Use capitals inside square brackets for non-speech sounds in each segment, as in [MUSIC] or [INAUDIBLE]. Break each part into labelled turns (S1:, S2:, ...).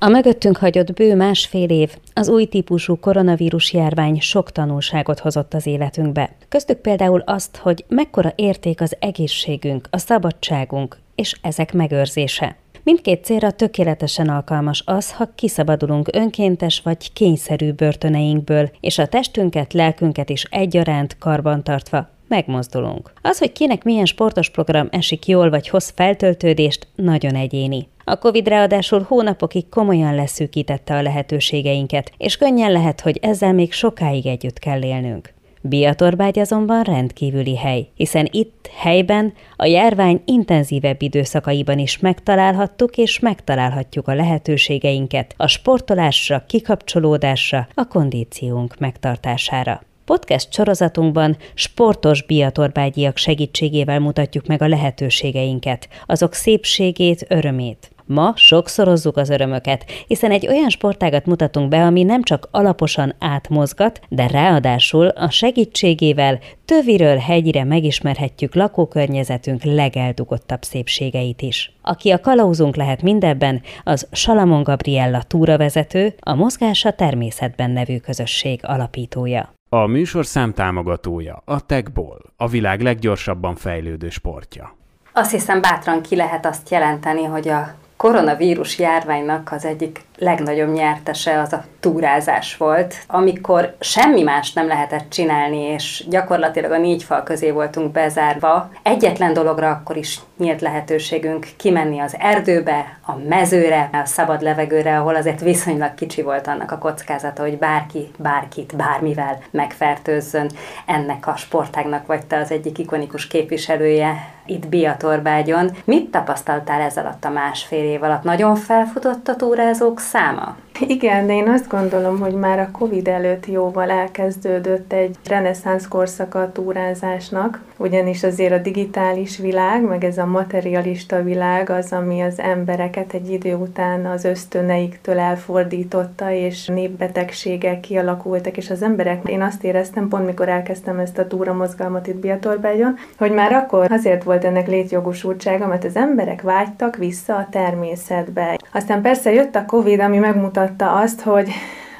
S1: A mögöttünk hagyott bő másfél év az új típusú koronavírus járvány sok tanulságot hozott az életünkbe. Köztük például azt, hogy mekkora érték az egészségünk, a szabadságunk és ezek megőrzése. Mindkét célra tökéletesen alkalmas az, ha kiszabadulunk önkéntes vagy kényszerű börtöneinkből, és a testünket, lelkünket is egyaránt karbantartva megmozdulunk. Az, hogy kinek milyen sportos program esik jól vagy hoz feltöltődést, nagyon egyéni. A Covid ráadásul hónapokig komolyan leszűkítette a lehetőségeinket, és könnyen lehet, hogy ezzel még sokáig együtt kell élnünk. Biatorbágy azonban rendkívüli hely, hiszen itt, helyben, a járvány intenzívebb időszakaiban is megtalálhattuk és megtalálhatjuk a lehetőségeinket a sportolásra, kikapcsolódásra, a kondíciónk megtartására. Podcast sorozatunkban sportos biatorbágyiak segítségével mutatjuk meg a lehetőségeinket, azok szépségét, örömét. Ma sokszorozzuk az örömöket, hiszen egy olyan sportágat mutatunk be, ami nem csak alaposan átmozgat, de ráadásul a segítségével töviről hegyire megismerhetjük lakókörnyezetünk legeldugottabb szépségeit is. Aki a kalauzunk lehet mindebben, az Salamon Gabriella túravezető, a Mozgása Természetben nevű közösség alapítója.
S2: A műsorszám támogatója a Techball, a világ leggyorsabban fejlődő sportja.
S3: Azt hiszem bátran ki lehet azt jelenteni, hogy a koronavírus járványnak az egyik legnagyobb nyertese az a túrázás volt, amikor semmi más nem lehetett csinálni, és gyakorlatilag a négy fal közé voltunk bezárva. Egyetlen dologra akkor is nyílt lehetőségünk kimenni az erdőbe, a mezőre, a szabad levegőre, ahol azért viszonylag kicsi volt annak a kockázata, hogy bárki, bárkit, bármivel megfertőzzön. Ennek a sportágnak vagy te az egyik ikonikus képviselője itt Biatorbágyon. Mit tapasztaltál ez alatt a másfél év alatt? Nagyon felfutott a túrázók száma?
S4: Igen, de én azt gondolom, hogy már a Covid előtt jóval elkezdődött egy reneszánsz korszaka a túrázásnak, ugyanis azért a digitális világ, meg ez a materialista világ az, ami az embereket egy idő után az ösztöneiktől elfordította, és népbetegségek kialakultak, és az emberek, én azt éreztem, pont mikor elkezdtem ezt a túramozgalmat itt Biatorbágyon, hogy már akkor azért volt ennek létjogosultsága, mert az emberek vágytak vissza a természetbe. Aztán persze jött a Covid, ami megmutatta azt, hogy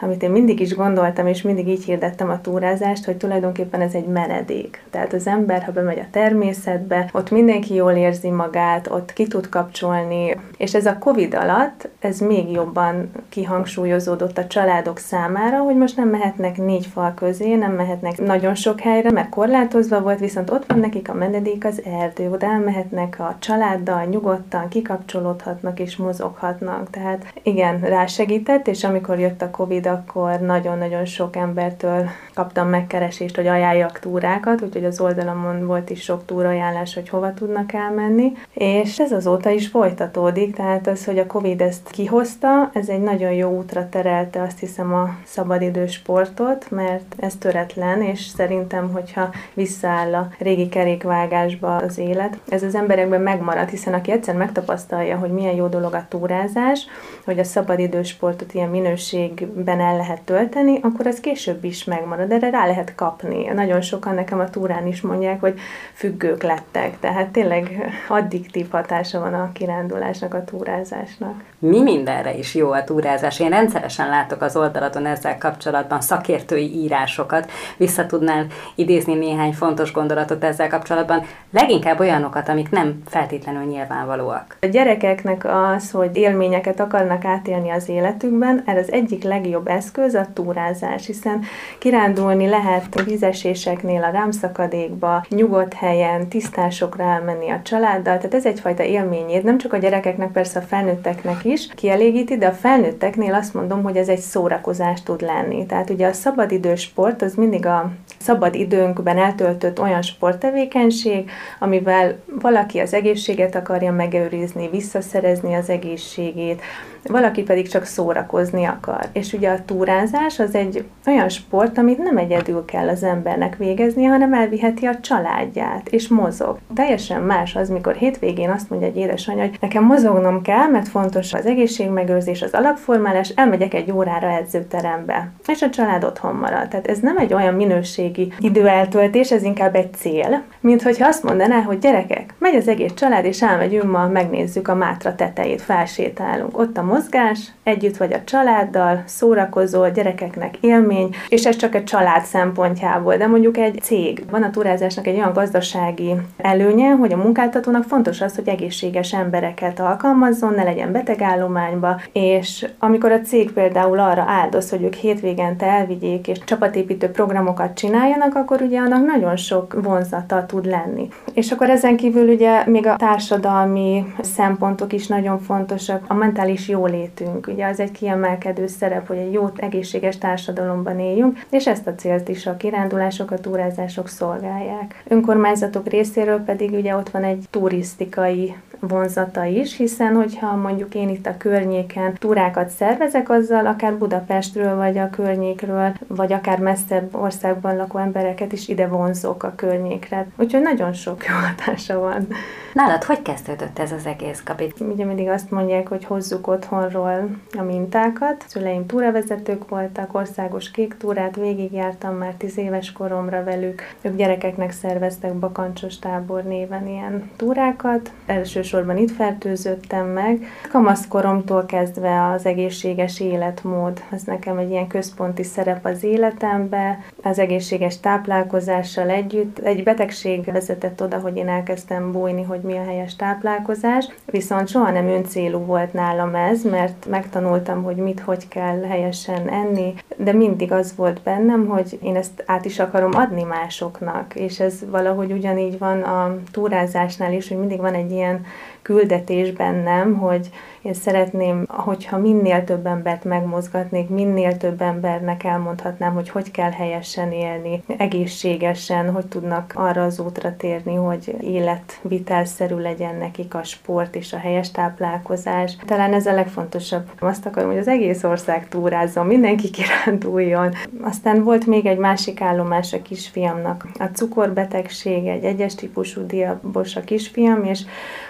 S4: amit én mindig is gondoltam, és mindig így hirdettem a túrázást, hogy tulajdonképpen ez egy menedék. Tehát az ember, ha bemegy a természetbe, ott mindenki jól érzi magát, ott ki tud kapcsolni, és ez a Covid alatt, ez még jobban kihangsúlyozódott a családok számára, hogy most nem mehetnek négy fal közé, nem mehetnek nagyon sok helyre, mert korlátozva volt, viszont ott van nekik a menedék az erdő, oda elmehetnek a családdal, nyugodtan kikapcsolódhatnak és mozoghatnak. Tehát igen, rásegített, és amikor jött a Covid, akkor nagyon-nagyon sok embertől kaptam megkeresést, hogy ajánljak túrákat, úgyhogy az oldalamon volt is sok túrajánlás, hogy hova tudnak elmenni, és ez azóta is folytatódik, tehát az, hogy a Covid ezt kihozta, ez egy nagyon jó útra terelte azt hiszem a szabadidős sportot, mert ez töretlen, és szerintem, hogyha visszaáll a régi kerékvágásba az élet, ez az emberekben megmarad, hiszen aki egyszer megtapasztalja, hogy milyen jó dolog a túrázás, hogy a szabadidős sportot ilyen minőségben el lehet tölteni, akkor az később is megmarad, erre rá lehet kapni. Nagyon sokan nekem a túrán is mondják, hogy függők lettek, tehát tényleg addiktív hatása van a kirándulásnak, a túrázásnak.
S3: Mi mindenre is jó a túrázás? Én rendszeresen látok az oldalaton ezzel kapcsolatban szakértői írásokat. Vissza tudnál idézni néhány fontos gondolatot ezzel kapcsolatban, leginkább olyanokat, amik nem feltétlenül nyilvánvalóak.
S4: A gyerekeknek az, hogy élményeket akarnak átélni az életükben, ez az egyik legjobb eszköz a túrázás, hiszen kirándulni lehet vízeséseknél, a rámszakadékba, nyugodt helyen, tisztásokra elmenni a családdal, tehát ez egyfajta élményét, nem csak a gyerekeknek, persze a felnőtteknek is kielégíti, de a felnőtteknél azt mondom, hogy ez egy szórakozás tud lenni. Tehát ugye a szabadidős sport az mindig a szabad időnkben eltöltött olyan sporttevékenység, amivel valaki az egészséget akarja megőrizni, visszaszerezni az egészségét, valaki pedig csak szórakozni akar. És ugye a túrázás az egy olyan sport, amit nem egyedül kell az embernek végezni, hanem elviheti a családját, és mozog. Teljesen más az, mikor hétvégén azt mondja egy édesanyja, hogy nekem mozognom kell, mert fontos az egészségmegőrzés, az alapformálás, elmegyek egy órára edzőterembe, és a család otthon marad. Tehát ez nem egy olyan minőség közösségi időeltöltés, ez inkább egy cél, mint hogyha azt mondaná, hogy gyerekek, megy az egész család, és elmegyünk ma, megnézzük a Mátra tetejét, felsétálunk. Ott a mozgás, együtt vagy a családdal, szórakozol, gyerekeknek élmény, és ez csak egy család szempontjából, de mondjuk egy cég. Van a túrázásnak egy olyan gazdasági előnye, hogy a munkáltatónak fontos az, hogy egészséges embereket alkalmazzon, ne legyen betegállományba, és amikor a cég például arra áldoz, hogy ők hétvégente elvigyék és csapatépítő programokat csináljanak, akkor ugye annak nagyon sok vonzata tud lenni. És akkor ezen kívül ugye még a társadalmi szempontok is nagyon fontosak, a mentális jólétünk, ugye az egy kiemelkedő szerep, hogy egy jó, egészséges társadalomban éljünk, és ezt a célt is a kirándulások, a túrázások szolgálják. Önkormányzatok részéről pedig ugye ott van egy turisztikai vonzata is, hiszen hogyha mondjuk én itt a környéken túrákat szervezek, azzal akár Budapestről, vagy a környékről, vagy akár messzebb országban lakó embereket is ide vonzok a környékre. Úgyhogy nagyon sok jó hatása van.
S3: Nálad hogy kezdődött ez az egész kapit?
S4: Ugye mindig azt mondják, hogy hozzuk otthonról a mintákat. Szüleim túravezetők voltak, országos kék túrát végigjártam már tíz éves koromra velük. Ők gyerekeknek szerveztek bakancsos tábor néven ilyen túrákat. Elsősorban itt fertőzöttem meg. Kamaszkoromtól kezdve az egészséges életmód, ez nekem egy ilyen központi szerep az életembe, az egészséges táplálkozással együtt. Egy betegség vezetett oda, hogy én elkezdtem bújni, hogy mi a helyes táplálkozás, viszont soha nem öncélú volt nálam ez, mert megtanultam, hogy mit, hogy kell helyesen enni, de mindig az volt bennem, hogy én ezt át is akarom adni másoknak, és ez valahogy ugyanígy van a túrázásnál is, hogy mindig van egy ilyen küldetés bennem, hogy én szeretném, hogyha minél több embert megmozgatnék, minél több embernek elmondhatnám, hogy hogy kell helyesen élni, egészségesen, hogy tudnak arra az útra térni, hogy életvitelszerű legyen nekik a sport és a helyes táplálkozás. Talán ez a legfontosabb. Azt akarom, hogy az egész ország túrázzon, mindenki kiránduljon. Aztán volt még egy másik állomás a kisfiamnak. A cukorbetegség, egy egyes típusú diabos a kisfiam, és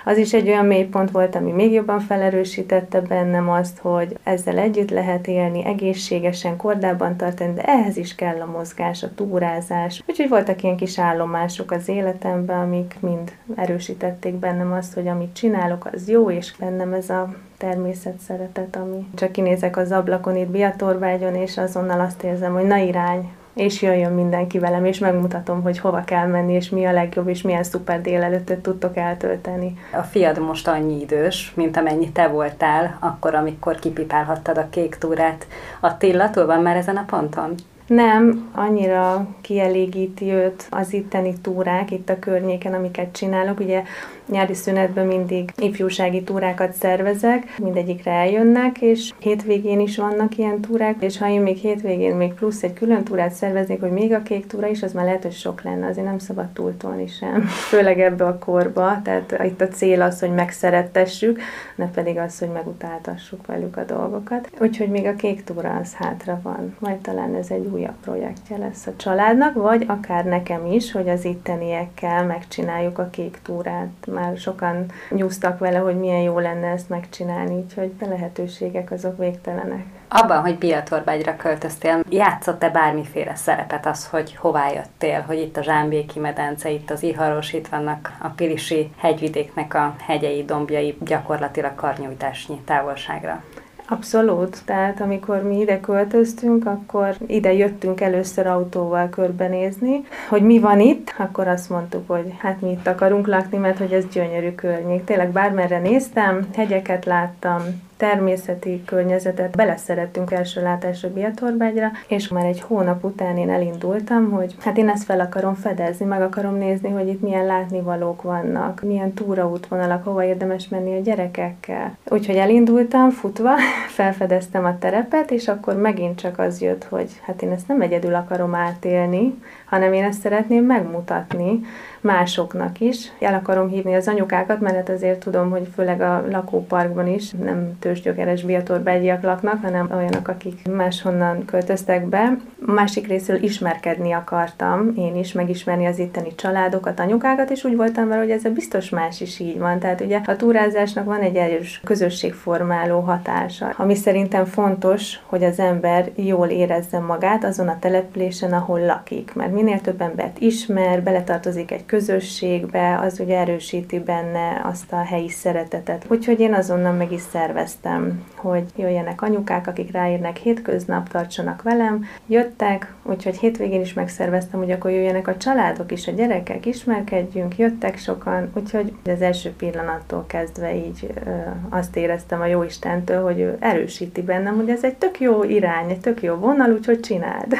S4: az is egy olyan mélypont volt, ami még jobban felerősítette bennem azt, hogy ezzel együtt lehet élni, egészségesen, kordában tartani, de ehhez is kell a mozgás, a túrázás. Úgyhogy voltak ilyen kis állomások az életemben, amik mind erősítették bennem azt, hogy amit csinálok, az jó, és bennem ez a természet szeretet, ami csak kinézek az ablakon itt Biatorbágyon, és azonnal azt érzem, hogy na irány, és jöjjön mindenki velem, és megmutatom, hogy hova kell menni, és mi a legjobb, és milyen szuper délelőttet tudtok eltölteni.
S3: A fiad most annyi idős, mint amennyi te voltál, akkor, amikor kipipálhattad a kék túrát. Attila, túl van már ezen a ponton?
S4: Nem, annyira kielégíti őt az itteni túrák, itt a környéken, amiket csinálok. Ugye nyári szünetben mindig ifjúsági túrákat szervezek, mindegyikre eljönnek, és hétvégén is vannak ilyen túrák, és ha én még hétvégén még plusz egy külön túrát szerveznék, hogy még a kék túra is, az már lehet, hogy sok lenne, azért nem szabad túltolni sem. Főleg ebbe a korba, tehát itt a cél az, hogy megszerettessük, ne pedig az, hogy megutáltassuk velük a dolgokat. Úgyhogy még a kék túra az hátra van, majd talán ez egy újabb projektje lesz a családnak, vagy akár nekem is, hogy az itteniekkel megcsináljuk a kék túrát, már sokan nyúztak vele, hogy milyen jó lenne ezt megcsinálni, úgyhogy a lehetőségek azok végtelenek.
S3: Abban, hogy Biatorbágyra költöztél, játszott-e bármiféle szerepet az, hogy hová jöttél, hogy itt a Zsámbéki medence, itt az Iharos, itt vannak a Pilisi hegyvidéknek a hegyei, dombjai, gyakorlatilag karnyújtásnyi távolságra?
S4: Abszolút. Tehát amikor mi ide költöztünk, akkor ide jöttünk először autóval körbenézni, hogy mi van itt, akkor azt mondtuk, hogy hát mi itt akarunk lakni, mert hogy ez gyönyörű környék. Tényleg bármerre néztem, hegyeket láttam, természeti környezetet. Beleszerettünk első látásra Biatorbágyra, és már egy hónap után én elindultam, hogy hát én ezt fel akarom fedezni, meg akarom nézni, hogy itt milyen látnivalók vannak, milyen túraútvonalak, hova érdemes menni a gyerekekkel. Úgyhogy elindultam futva, [LAUGHS] felfedeztem a terepet, és akkor megint csak az jött, hogy hát én ezt nem egyedül akarom átélni, hanem én ezt szeretném megmutatni, másoknak is. El akarom hívni az anyukákat, mert hát azért tudom, hogy főleg a lakóparkban is nem tőzsgyökeres biatorbágyiak laknak, hanem olyanok, akik máshonnan költöztek be. Másik részről ismerkedni akartam, én is megismerni az itteni családokat, anyukákat, és úgy voltam vele, hogy ez a biztos más is így van. Tehát ugye a túrázásnak van egy erős közösségformáló hatása, ami szerintem fontos, hogy az ember jól érezze magát azon a településen, ahol lakik. Mert minél több embert ismer, beletartozik egy közösségbe, az ugye erősíti benne azt a helyi szeretetet. Úgyhogy én azonnal meg is szerveztem, hogy jöjjenek anyukák, akik ráírnek hétköznap, tartsanak velem. Jöttek, úgyhogy hétvégén is megszerveztem, hogy akkor jöjjenek a családok is, a gyerekek, ismerkedjünk, jöttek sokan, úgyhogy az első pillanattól kezdve így ö, azt éreztem a jó Istentől, hogy ő erősíti bennem, hogy ez egy tök jó irány, egy tök jó vonal, úgyhogy csináld.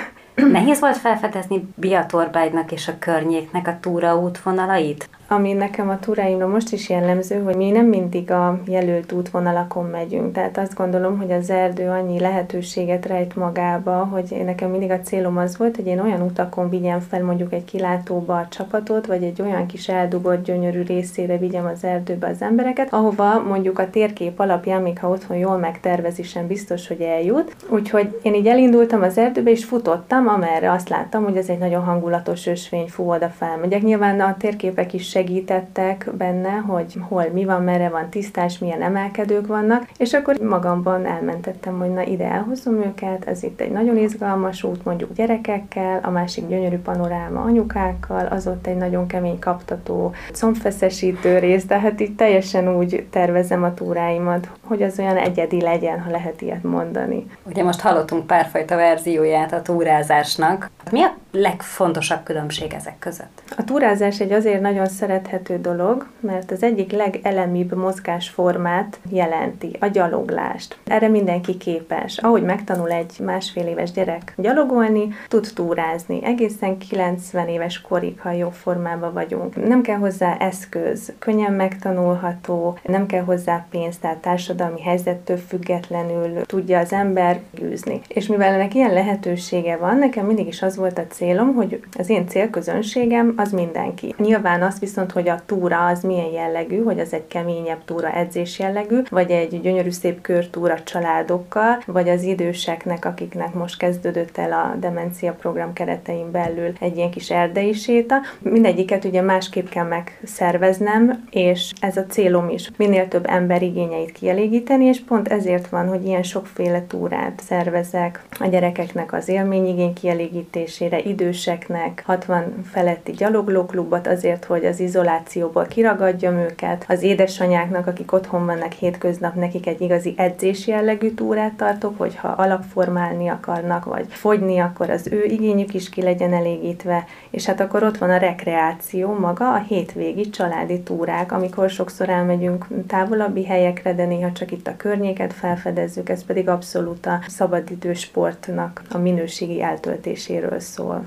S3: Nehéz volt felfedezni Biatorbágynak és a környéknek a túra útvonalait?
S4: Ami nekem a túráimra most is jellemző, hogy mi nem mindig a jelölt útvonalakon megyünk. Tehát azt gondolom, hogy az erdő annyi lehetőséget rejt magába, hogy nekem mindig a célom az volt, hogy én olyan utakon vigyem fel mondjuk egy kilátóba a csapatot, vagy egy olyan kis eldugott, gyönyörű részére vigyem az erdőbe az embereket, ahova mondjuk a térkép alapján, még ha otthon jól megtervezi, sem biztos, hogy eljut. Úgyhogy én így elindultam az erdőbe, és futottam, amerre azt láttam, hogy ez egy nagyon hangulatos ösvény, fú, oda felmegyek. Nyilván a térképek is segítettek benne, hogy hol mi van, merre van tisztás, milyen emelkedők vannak, és akkor magamban elmentettem, hogy na ide elhozom őket, ez itt egy nagyon izgalmas út, mondjuk gyerekekkel, a másik gyönyörű panoráma anyukákkal, az ott egy nagyon kemény kaptató, combfeszesítő rész, tehát így teljesen úgy tervezem a túráimat, hogy az olyan egyedi legyen, ha lehet ilyet mondani.
S3: Ugye most hallottunk párfajta verzióját a túrázásnak. Mi a legfontosabb különbség ezek között?
S4: A túrázás egy azért nagyon szerethető dolog, mert az egyik legelemibb mozgásformát jelenti, a gyaloglást. Erre mindenki képes. Ahogy megtanul egy másfél éves gyerek gyalogolni, tud túrázni. Egészen 90 éves korig, ha jó formában vagyunk. Nem kell hozzá eszköz, könnyen megtanulható, nem kell hozzá pénz, tehát társadalmi helyzettől függetlenül tudja az ember űzni. És mivel ennek ilyen lehetősége van, nekem mindig is az volt a célom, hogy az én célközönségem az mindenki. Nyilván az viszont, hogy a túra az milyen jellegű, hogy az egy keményebb túra edzés jellegű, vagy egy gyönyörű szép körtúra családokkal, vagy az időseknek, akiknek most kezdődött el a demencia program keretein belül egy ilyen kis erdei séta. Mindegyiket ugye másképp kell megszerveznem, és ez a célom is. Minél több ember igényeit kielégíteni, és pont ezért van, hogy ilyen sokféle túrát szervezek a gyerekeknek az élményigény kielégítésére, időseknek, 60 feletti gyaloglóklubot azért, hogy az izolációból kiragadjam őket, az édesanyáknak, akik otthon vannak hétköznap, nekik egy igazi edzés jellegű túrát tartok, hogyha alapformálni akarnak, vagy fogyni, akkor az ő igényük is ki legyen elégítve, és hát akkor ott van a rekreáció, maga a hétvégi családi túrák, amikor sokszor elmegyünk távolabbi helyekre, de néha csak itt a környéket felfedezzük, ez pedig abszolút a szabadidősportnak a minőségi eltöltéséről szól.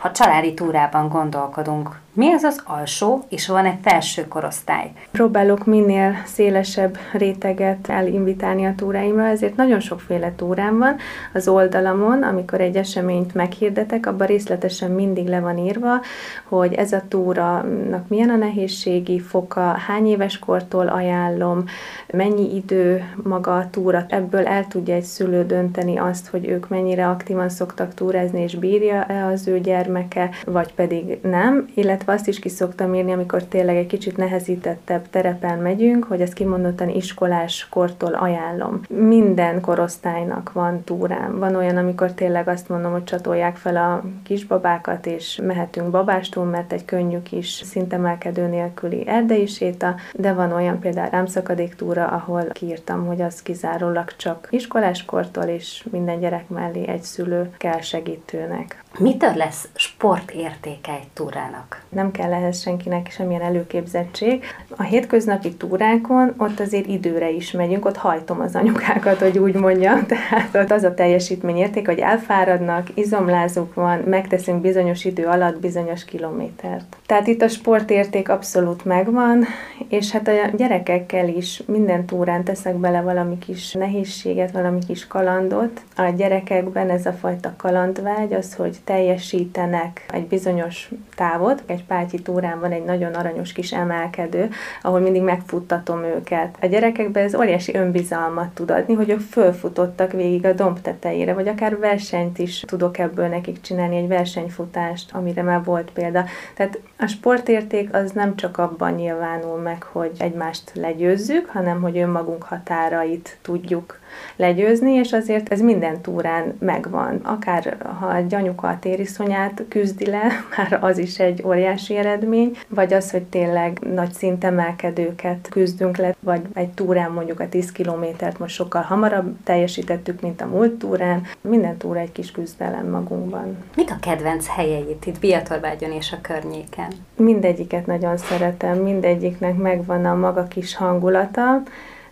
S3: Ha családi túrában gondolkodunk, mi az az alsó, és van egy felső korosztály?
S4: Próbálok minél szélesebb réteget elinvitálni a túráimra, ezért nagyon sokféle túrám van. Az oldalamon, amikor egy eseményt meghirdetek, abban részletesen mindig le van írva, hogy ez a túranak milyen a nehézségi foka, hány éves kortól ajánlom, mennyi idő maga a túra. Ebből el tudja egy szülő dönteni azt, hogy ők mennyire aktívan szoktak túrázni, és bírja-e az ő gyermeke, vagy pedig nem, illetve azt is ki szoktam írni, amikor tényleg egy kicsit nehezítettebb terepen megyünk, hogy ezt kimondottan iskolás kortól ajánlom. Minden korosztálynak van túrám. Van olyan, amikor tényleg azt mondom, hogy csatolják fel a kisbabákat, és mehetünk babástól, mert egy könnyű kis szintemelkedő nélküli erdei séta, de van olyan például rámszakadék túra, ahol kiírtam, hogy az kizárólag csak iskoláskortól, és minden gyerek mellé egy szülő kell segítőnek.
S3: Mitől lesz sportértéke egy túrának?
S4: Nem kell ehhez senkinek semmilyen előképzettség. A hétköznapi túrákon ott azért időre is megyünk, ott hajtom az anyukákat, hogy úgy mondjam. [LAUGHS] Tehát ott az a teljesítményérték, hogy elfáradnak, izomlázuk van, megteszünk bizonyos idő alatt bizonyos kilométert. Tehát itt a sportérték abszolút megvan, és hát a gyerekekkel is minden túrán teszek bele valami kis nehézséget, valami kis kalandot. A gyerekekben ez a fajta kalandvágy, az, hogy teljesítenek, egy bizonyos távot, egy pátyi túrán van egy nagyon aranyos kis emelkedő, ahol mindig megfuttatom őket. A gyerekekben ez óriási önbizalmat tud adni, hogy ők fölfutottak végig a domb tetejére, vagy akár versenyt is tudok ebből nekik csinálni, egy versenyfutást, amire már volt példa. Tehát a sportérték az nem csak abban nyilvánul meg, hogy egymást legyőzzük, hanem hogy önmagunk határait tudjuk legyőzni, és azért ez minden túrán megvan. Akár ha egy anyuka a tériszonyát küzdi le, [LAUGHS] már az is egy óriási eredmény, vagy az, hogy tényleg nagy szintemelkedőket küzdünk le, vagy egy túrán mondjuk a 10 kilométert most sokkal hamarabb teljesítettük, mint a múlt túrán. Minden túra egy kis küzdelem magunkban.
S3: Mik a kedvenc helyeit itt Biatorbágyon és a környéken?
S4: Mindegyiket nagyon szeretem, mindegyiknek megvan a maga kis hangulata,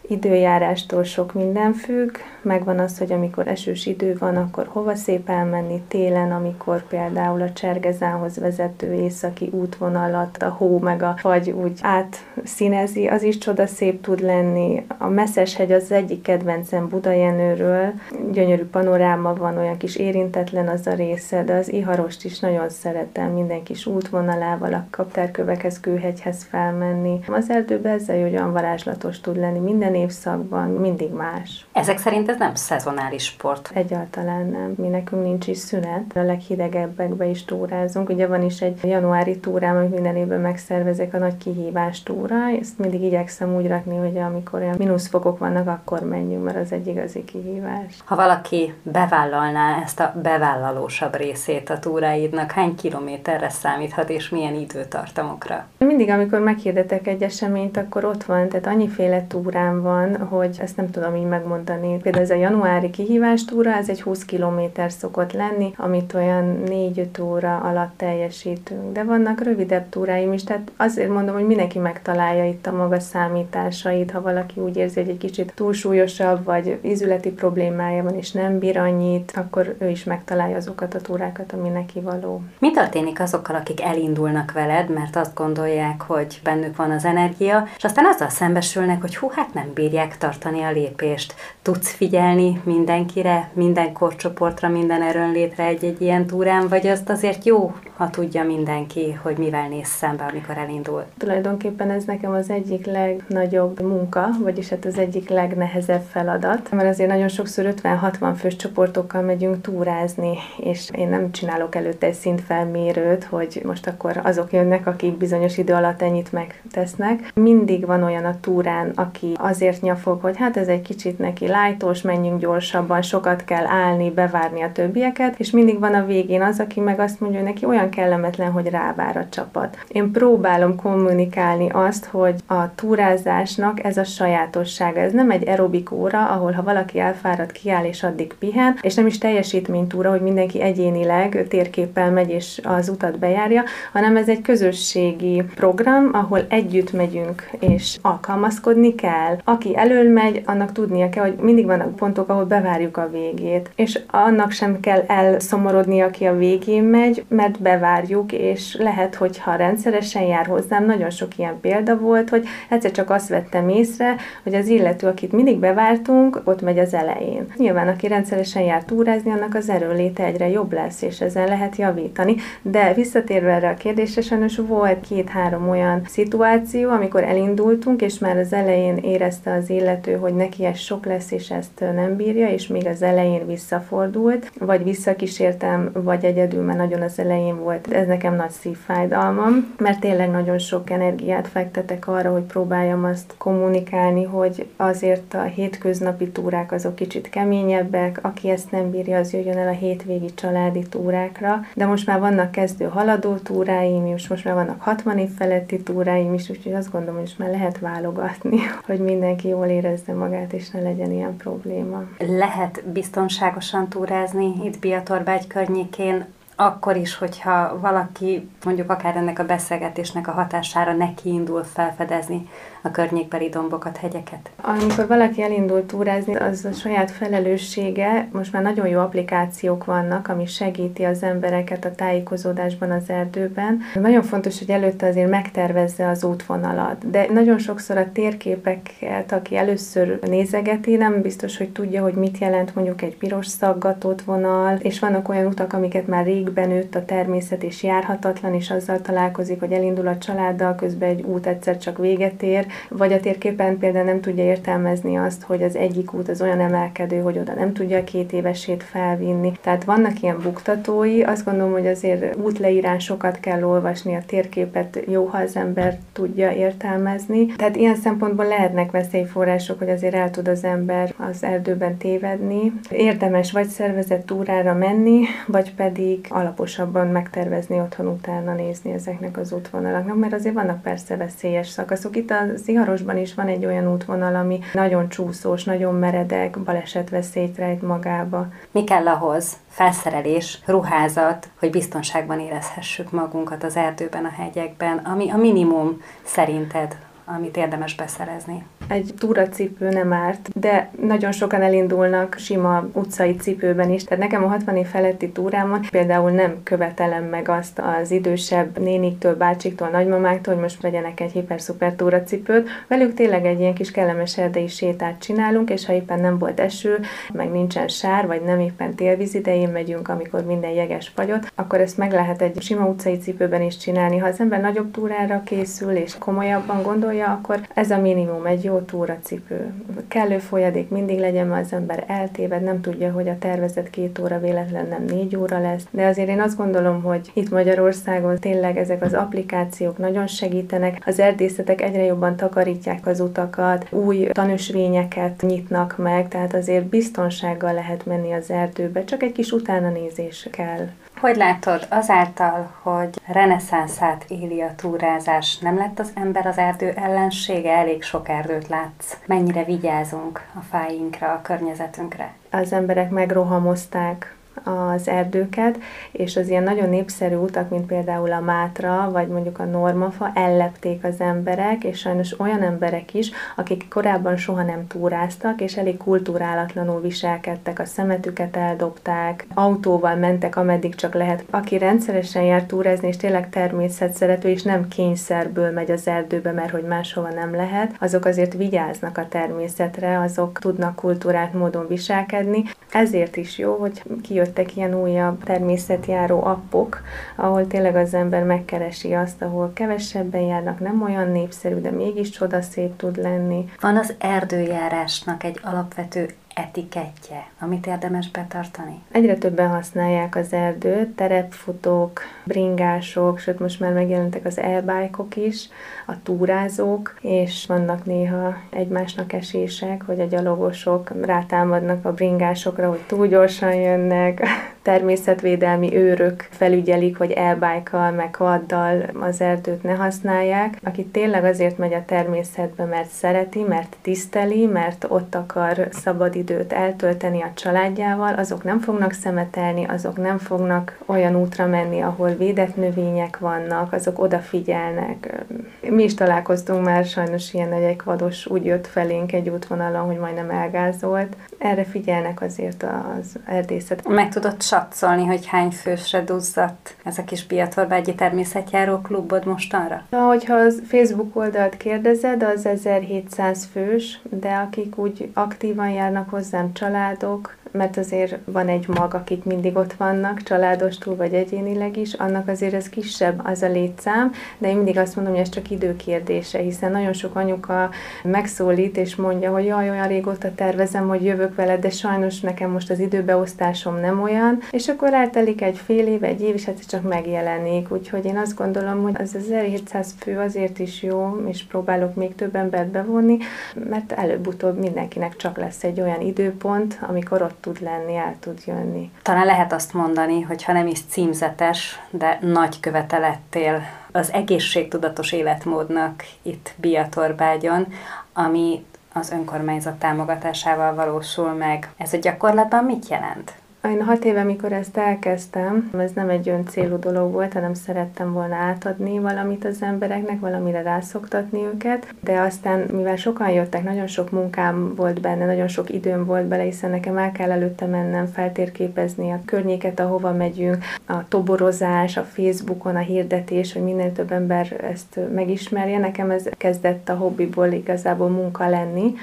S4: időjárástól sok minden függ, megvan az, hogy amikor esős idő van, akkor hova szép elmenni télen, amikor például a Csergezához vezető északi útvonalat a hó meg a fagy úgy átszínezi, az is csoda szép tud lenni. A Messzeshegy az egyik kedvencem Budajenőről, gyönyörű panoráma van, olyan kis érintetlen az a része, de az Iharost is nagyon szeretem, minden kis útvonalával, a kaptárkövekhez, kőhegyhez felmenni. Az erdőben ezzel olyan varázslatos tud lenni, minden évszakban mindig más.
S3: Ezek szerint ez nem szezonális sport.
S4: Egyáltalán nem. Mi nekünk nincs is szünet. A leghidegebbekbe is túrázunk. Ugye van is egy januári túrám, amit minden évben megszervezek, a nagy kihívás túra. Ezt mindig igyekszem úgy rakni, hogy amikor olyan mínuszfokok vannak, akkor menjünk, mert az egy igazi kihívás.
S3: Ha valaki bevállalná ezt a bevállalósabb részét a túráidnak, hány kilométerre számíthat, és milyen időtartamokra?
S4: Mindig, amikor meghirdetek egy eseményt, akkor ott van, tehát annyiféle túrám van, hogy ezt nem tudom így megmondani. Például ez a januári kihívás túra, ez egy 20 kilométer szokott lenni, amit olyan 4-5 óra alatt teljesítünk. De vannak rövidebb túráim is, tehát azért mondom, hogy mindenki megtalálja itt a maga számításait, ha valaki úgy érzi, hogy egy kicsit túlsúlyosabb, vagy ízületi problémája van, és nem bír annyit, akkor ő is megtalálja azokat a túrákat, ami neki való.
S3: Mi történik azokkal, akik elindulnak veled, mert azt gondolják, hogy bennük van az energia, és aztán azzal szembesülnek, hogy hú, hát nem bírják tartani a lépést. Tudsz figyelni mindenkire, minden korcsoportra, minden erőnlétre egy-egy ilyen túrán, vagy azt azért jó, ha tudja mindenki, hogy mivel néz szembe, amikor elindul?
S4: Tulajdonképpen ez nekem az egyik legnagyobb munka, vagyis hát az egyik legnehezebb feladat, mert azért nagyon sokszor 50-60 fős csoportokkal megyünk túrázni, és én nem csinálok előtte egy szintfelmérőt, hogy most akkor azok jönnek, akik bizonyos idő alatt ennyit megtesznek. Mindig van olyan a túrán, aki azért nyafog, hogy hát ez egy kicsit neki lájtos, menjünk gyorsabban, sokat kell állni, bevárni a többieket, és mindig van a végén az, aki meg azt mondja, hogy neki olyan kellemetlen, hogy rávár a csapat. Én próbálom kommunikálni azt, hogy a túrázásnak ez a sajátossága. Ez nem egy aerobik óra, ahol ha valaki elfárad, kiáll és addig pihen, és nem is teljesítménytúra, hogy mindenki egyénileg térképpel megy és az utat bejárja, hanem ez egy közösségi program, ahol együtt megyünk és alkalmazkodni kell. Aki elől megy, annak tudnia kell, hogy mindig vannak pontok, ahol bevárjuk a végét, és annak sem kell elszomorodni, aki a végén megy, mert bevárjuk, és lehet, hogy ha rendszeresen jár hozzám, nagyon sok ilyen példa volt, hogy egyszer csak azt vettem észre, hogy az illető, akit mindig bevártunk, ott megy az elején. Nyilván, aki rendszeresen jár túrázni, annak az erőléte egyre jobb lesz, és ezen lehet javítani. De visszatérve erre a kérdésre, sajnos volt két-három olyan szituáció, amikor elindultunk, és már az elején érezte az illető, hogy neki ez sok lesz, és ezt nem bírja, és még az elején visszafordult, vagy visszakísértem, vagy egyedül, mert nagyon az elején volt. Ez nekem nagy szívfájdalmam, mert tényleg nagyon sok energiát fektetek arra, hogy próbáljam azt kommunikálni, hogy azért a hétköznapi túrák azok kicsit keményebbek, aki ezt nem bírja, az jöjjön el a hétvégi családi túrákra, de most már vannak kezdő haladó túráim, és most már vannak 60 év feletti túráim is, úgyhogy azt gondolom, hogy már lehet válogatni, [LAUGHS] hogy mindenki jól érezze magát, és ne legyen ilyen probléma.
S3: Lehet biztonságosan túrázni itt Biatorbágy környékén, akkor is, hogyha valaki mondjuk akár ennek a beszélgetésnek a hatására neki indul felfedezni a környékbeli dombokat, hegyeket?
S4: Amikor valaki elindul túrázni, az a saját felelőssége. Most már nagyon jó applikációk vannak, ami segíti az embereket a tájékozódásban az erdőben. Nagyon fontos, hogy előtte azért megtervezze az útvonalat. De nagyon sokszor a térképeket, aki először nézegeti, nem biztos, hogy tudja, hogy mit jelent mondjuk egy piros szaggatott vonal, és vannak olyan utak, amiket már rég benőtt a természet, és járhatatlan, és azzal találkozik, hogy elindul a családdal, közben egy út egyszer csak véget ér, vagy a térképen például nem tudja értelmezni azt, hogy az egyik út az olyan emelkedő, hogy oda nem tudja a két évesét felvinni. Tehát vannak ilyen buktatói, azt gondolom, hogy azért útleírásokat kell olvasni, a térképet jó, ha az ember tudja értelmezni. Tehát ilyen szempontból lehetnek veszélyforrások, hogy azért el tud az ember az erdőben tévedni. Érdemes vagy szervezett túrára menni, vagy pedig alaposabban megtervezni otthon utána nézni ezeknek az útvonalaknak, mert azért vannak persze veszélyes szakaszok. Itt a Ziharosban is van egy olyan útvonal, ami nagyon csúszós, nagyon meredek, balesetveszélyt rejt magába.
S3: Mi kell ahhoz? Felszerelés, ruházat, hogy biztonságban érezhessük magunkat az erdőben, a hegyekben, ami a minimum szerinted amit érdemes beszerezni.
S4: Egy túracipő nem árt, de nagyon sokan elindulnak sima utcai cipőben is. Tehát nekem a 60 év feletti túrámon például nem követelem meg azt az idősebb néniktől, bácsiktól, nagymamáktól, hogy most vegyenek egy hiper-szuper túracipőt. Velük tényleg egy ilyen kis kellemes erdei sétát csinálunk, és ha éppen nem volt eső, meg nincsen sár, vagy nem éppen télvíz idején megyünk, amikor minden jeges fagyott, akkor ezt meg lehet egy sima utcai cipőben is csinálni. Ha az ember nagyobb túrára készül, és komolyabban gondolja, gondolja, akkor ez a minimum, egy jó túracipő. Kellő folyadék mindig legyen, mert az ember eltéved, nem tudja, hogy a tervezett két óra véletlen nem négy óra lesz. De azért én azt gondolom, hogy itt Magyarországon tényleg ezek az applikációk nagyon segítenek. Az erdészetek egyre jobban takarítják az utakat, új tanösvényeket nyitnak meg, tehát azért biztonsággal lehet menni az erdőbe, csak egy kis utána nézés kell.
S3: Hogy látod, azáltal, hogy reneszánszát éli a túrázás, nem lett az ember az erdő ellensége? Elég sok erdőt látsz. Mennyire vigyázunk a fáinkra, a környezetünkre?
S4: Az emberek megrohamozták az erdőket, és az ilyen nagyon népszerű utak, mint például a Mátra, vagy mondjuk a Normafa, ellepték az emberek, és sajnos olyan emberek is, akik korábban soha nem túráztak, és elég kultúrálatlanul viselkedtek, a szemetüket eldobták, autóval mentek, ameddig csak lehet. Aki rendszeresen jár túrázni, és tényleg természetszerető, és nem kényszerből megy az erdőbe, mert hogy máshova nem lehet, azok azért vigyáznak a természetre, azok tudnak kultúrát módon viselkedni. Ezért is jó, hogy kijött jöttek ilyen újabb természetjáró appok, ahol tényleg az ember megkeresi azt, ahol kevesebben járnak, nem olyan népszerű, de mégis csodaszép tud lenni.
S3: Van az erdőjárásnak egy alapvető etikettje, amit érdemes betartani?
S4: Egyre többen használják az erdőt, terepfutók, bringások, sőt most már megjelentek az e is, a túrázók, és vannak néha egymásnak esések, hogy a gyalogosok rátámadnak a bringásokra, hogy túl gyorsan jönnek, [LAUGHS] természetvédelmi őrök felügyelik, hogy elbájkal, meg vaddal az erdőt ne használják, aki tényleg azért megy a természetbe, mert szereti, mert tiszteli, mert ott akar szabadidőt eltölteni a családjával, azok nem fognak szemetelni, azok nem fognak olyan útra menni, ahol védett növények vannak, azok odafigyelnek. Mi is találkoztunk már sajnos ilyen egy ekvados úgy jött felénk egy útvonalon, hogy majdnem elgázolt. Erre figyelnek azért az erdészet.
S3: Meg tudod satszolni, hogy hány fősre duzzadt ez a kis Biatorbágyi természetjáró klubod mostanra?
S4: Hogyha az Facebook oldalt kérdezed, az 1700 fős, de akik úgy aktívan járnak hozzám családok, mert azért van egy mag, akik mindig ott vannak, családostul vagy egyénileg is, annak azért ez kisebb az a létszám, de én mindig azt mondom, hogy ez csak időkérdése, hiszen nagyon sok anyuka megszólít és mondja, hogy jaj, olyan régóta tervezem, hogy jövök veled, de sajnos nekem most az időbeosztásom nem olyan, és akkor eltelik egy fél év, egy év, és hát csak megjelenik. Úgyhogy én azt gondolom, hogy az 1700 fő azért is jó, és próbálok még több embert bevonni, mert előbb-utóbb mindenkinek csak lesz egy olyan időpont, amikor ott tud lenni, el tud jönni.
S3: Talán lehet azt mondani, hogy ha nem is címzetes, de nagy követelettél az egészségtudatos életmódnak itt Biatorbágyon, ami az önkormányzat támogatásával valósul meg. Ez a gyakorlatban mit jelent?
S4: Én hat éve, amikor ezt elkezdtem, ez nem egy célú dolog volt, hanem szerettem volna átadni valamit az embereknek, valamire rászoktatni őket, de aztán, mivel sokan jöttek, nagyon sok munkám volt benne, nagyon sok időm volt bele, hiszen nekem el kell előtte mennem, feltérképezni a környéket, ahova megyünk, a toborozás, a Facebookon, a hirdetés, hogy minél több ember ezt megismerje. Nekem ez kezdett a hobbiból igazából munka lenni,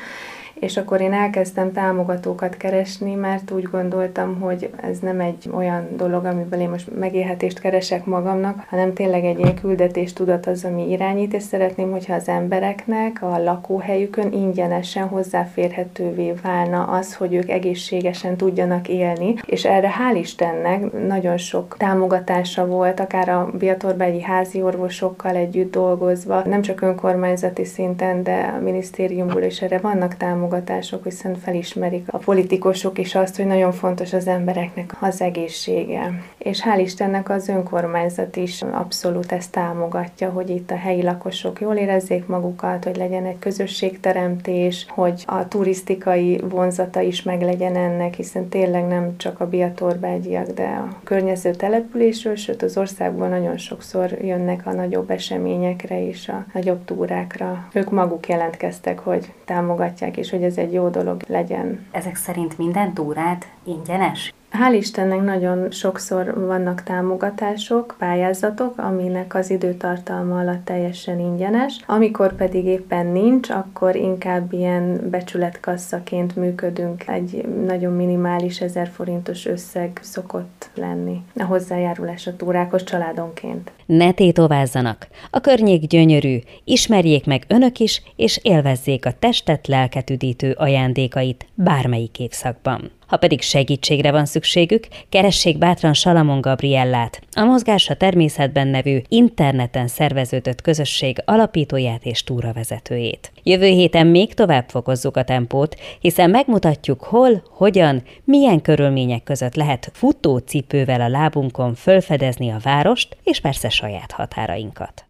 S4: és akkor én elkezdtem támogatókat keresni, mert úgy gondoltam, hogy ez nem egy olyan dolog, amiből én most megélhetést keresek magamnak, hanem tényleg egy ilyen küldetés tudat az, ami irányít, és szeretném, hogyha az embereknek a lakóhelyükön ingyenesen hozzáférhetővé válna az, hogy ők egészségesen tudjanak élni, és erre hál' Istennek nagyon sok támogatása volt, akár a Biatorbegyi házi orvosokkal együtt dolgozva, nem csak önkormányzati szinten, de a minisztériumból is erre vannak támogatások, támogatások, hiszen felismerik a politikusok is azt, hogy nagyon fontos az embereknek az egészsége. És hál' Istennek az önkormányzat is abszolút ezt támogatja, hogy itt a helyi lakosok jól érezzék magukat, hogy legyen egy közösségteremtés, hogy a turisztikai vonzata is meg legyen ennek, hiszen tényleg nem csak a biatorbágyiak, de a környező településről, sőt az országban nagyon sokszor jönnek a nagyobb eseményekre és a nagyobb túrákra. Ők maguk jelentkeztek, hogy támogatják, és hogy ez egy jó dolog legyen.
S5: Ezek szerint minden túrát ingyenes?
S4: Hál' Istennek nagyon sokszor vannak támogatások, pályázatok, aminek az időtartalma alatt teljesen ingyenes. Amikor pedig éppen nincs, akkor inkább ilyen becsületkasszaként működünk. Egy nagyon minimális ezer forintos összeg szokott lenni a hozzájárulás a túrákhoz családonként.
S3: Ne tétovázzanak! A környék gyönyörű, ismerjék meg önök is, és élvezzék a testet lelket üdítő ajándékait bármelyik évszakban. Ha pedig segítségre van szükségük, keressék bátran Salamon Gabriellát, a Mozgás a természetben nevű interneten szerveződött közösség alapítóját és túravezetőjét. Jövő héten még tovább fokozzuk a tempót, hiszen megmutatjuk hol, hogyan, milyen körülmények között lehet futócipővel a lábunkon fölfedezni a várost, és persze saját határainkat.